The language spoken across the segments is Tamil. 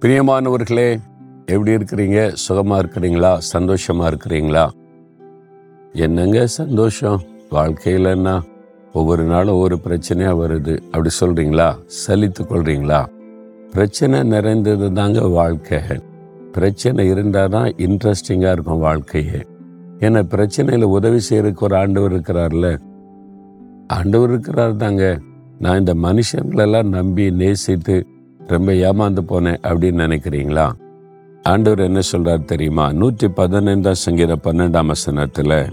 பிரியமானவர்களே எப்படி இருக்கிறீங்க? சுகமாக இருக்கிறீங்களா? சந்தோஷமாக இருக்கிறீங்களா? என்னங்க சந்தோஷம்? வாழ்க்கையில் என்ன? ஒவ்வொரு நாளும் ஒவ்வொரு பிரச்சனையாக வருது. அப்படி சொல்கிறீங்களா சலித்து கொள்கிறீங்களா பிரச்சனை நிறைந்தது தாங்க வாழ்க்கை. பிரச்சனை இருந்தால் தான் இன்ட்ரெஸ்டிங்காக இருக்கும் வாழ்க்கையே. ஏன்னா பிரச்சனையில் உதவி செய்யறதுக்கு ஒரு ஆண்டவர் இருக்கிறார்ல. ஆண்டவர் இருக்கிறார் தாங்க. நான் இந்த மனுஷங்களெல்லாம் நம்பி நேசித்து ரொம்ப ஏமாந்து போனேன் அப்படின்னு நினைக்கிறீங்களா? ஆண்டவர் என்ன சொல்றார் தெரியுமா? நூற்றி பதினைந்தாம் சங்கீத பன்னெண்டாம் வசனத்தில்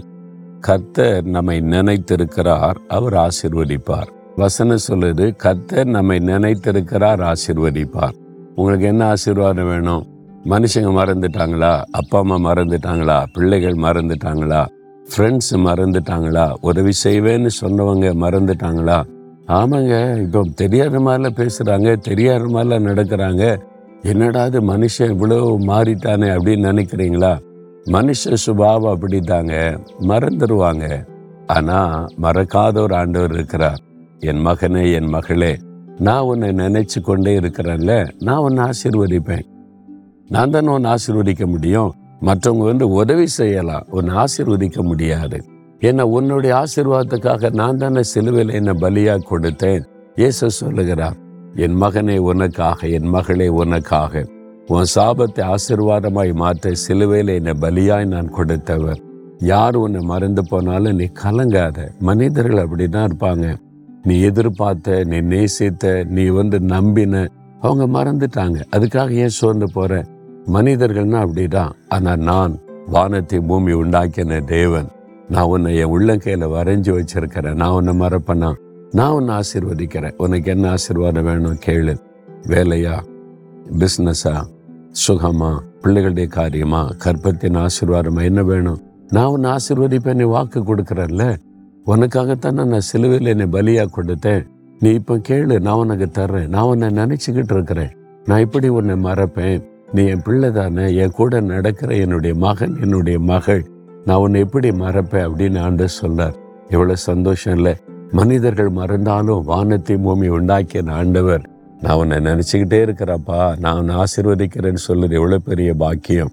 கர்த்தர் நம்மை நினைத்திருக்கிறார் அவர் ஆசிர்வதிப்பார். வசனம் சொல்லுது கர்த்தர் நம்மை நினைத்திருக்கிறார் ஆசிர்வதிப்பார். உங்களுக்கு என்ன ஆசீர்வாதம் வேணும்? மனுஷங்க மறந்துட்டாங்களா? அப்பா அம்மா மறந்துட்டாங்களா? பிள்ளைகள் மறந்துட்டாங்களா? ஃப்ரெண்ட்ஸ் மறந்துட்டாங்களா? உதவி செய்வேன்னு சொன்னவங்க மறந்துட்டாங்களா? ஆமாங்க இப்போ தெரியாத மாதிரிலாம் பேசுகிறாங்க தெரியாத மாதிரிலாம் நடக்கிறாங்க. என்னடா இது மனுஷன் இவ்வளோ மாறிட்டானே அப்படின்னு நினைக்கிறீங்களா? மனுஷ சுபாவம் அப்படித்தாங்க. மறந்துடுவாங்க ஆனால் மறக்காத ஒரு ஆண்டவர் இருக்கிறார். என் மகனே என் மகளே நான் உன்னை நினைச்சு கொண்டே இருக்கிறேன்ல நான் உன்னை ஆசீர்வதிப்பேன். நான் தானே உன்னை ஆசீர்வதிக்க முடியும்? மற்றவங்க வந்து உதவி செய்யலாம் உன்னை ஆசீர்வதிக்க முடியாது. ஏன்னா உன்னுடைய ஆசிர்வாதத்துக்காக நான் தானே சிலுவையில் என்னை பலியாக கொடுத்தேன்? இயேசு சொல்லுகிறார் என் மகனே உனக்காக என் மகளே உனக்காக. உன் சாபத்தை ஆசிர்வாதமாய் மாற்ற சிலுவையில் என்னை பலியாய் நான் கொடுத்தவர். யார் உன்னை மறந்து போனாலும் நீ கலங்காத. மனிதர்கள் அப்படிதான் இருப்பாங்க. நீ எதிர்பார்த்த நீ நேசித்த நீ வந்து நம்பின அவங்க மறந்துட்டாங்க. அதுக்காக ஏன் சோர்ந்து போற? மனிதர்கள்னா அப்படிதான். ஆனா நான் வானத்தை பூமி உண்டாக்கின தேவன். நான் உன்னை என் உள்ளங்கையில் வரைஞ்சி வச்சிருக்கிறேன். நான் உன்னை மறப்பேனா? நான் உன்னை ஆசீர்வதிக்கிறேன். உனக்கு என்ன ஆசீர்வாதம் வேணும் கேளு. வேலையா? பிஸ்னஸா சுகமா? பிள்ளைகளுடைய காரியமா? கற்பத்தின் ஆசீர்வாதமா? என்ன வேணும்? நான் உன்னை ஆசீர்வதிப்பேன் நீ வாக்கு கொடுக்குறல்ல? உனக்காகத்தானே நான் சிலுவையில் என்னை பலியாக கொடுத்தேன். நீ இப்போ கேளு நான் உனக்கு தர்றேன். நான் உன்னை நினச்சிக்கிட்டு இருக்கிறேன். நான் இப்படி உன்னை மறப்பேன். நீ என் பிள்ளை தானே. என் கூட நடக்கிற என்னுடைய மகன் என்னுடைய மகள். நான் உன்னை எப்படி மறப்பேன் அப்படின்னு ஆண்டு சொன்னார் எவ்வளவு சந்தோஷம் இல்லை. மனிதர்கள் மறந்தாலும் வானத்தை பூமி உண்டாக்கிய ஆண்டவர் நான் உன்னை நினைச்சுக்கிட்டே இருக்கிறப்பா. நான் உன்னை ஆசிர்வதிக்கிறேன்னு சொல்லுது எவ்வளவு பெரிய பாக்கியம்.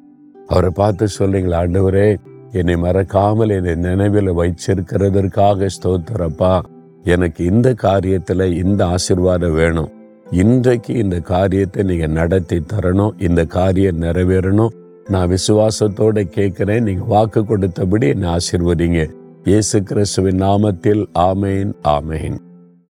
அவரை பார்த்து சொல்றீங்களா ஆண்டவரே என்னை மறக்காமல் என்னை நினைவில் வைச்சிருக்கிறதற்காக ஸ்தோத்திரப்பா எனக்கு இந்த காரியத்துல இந்த ஆசீர்வாதம் வேணும். இன்றைக்கு இந்த காரியத்தை நீங்க நடத்தி தரணும். இந்த காரியம் நிறைவேறணும். நான் விசுவாசத்தோட கேட்கிறேன். நீங்க வாக்கு கொடுத்தபடி என்னை ஆசிர்வதிங்க. இயேசு கிறிஸ்துவின் நாமத்தில் ஆமேன் ஆமேன்.